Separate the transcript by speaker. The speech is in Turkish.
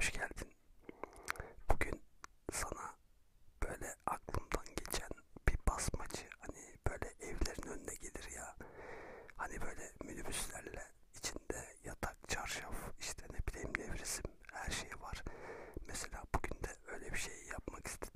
Speaker 1: hoş geldin. Bugün sana böyle aklımdan geçen bir basmacı hani böyle evlerin önüne gelir ya. Hani böyle minibüslerle içinde yatak, çarşaf, işte ne bileyim nevresim her şey var. Mesela bugün de öyle bir şey yapmak istedim.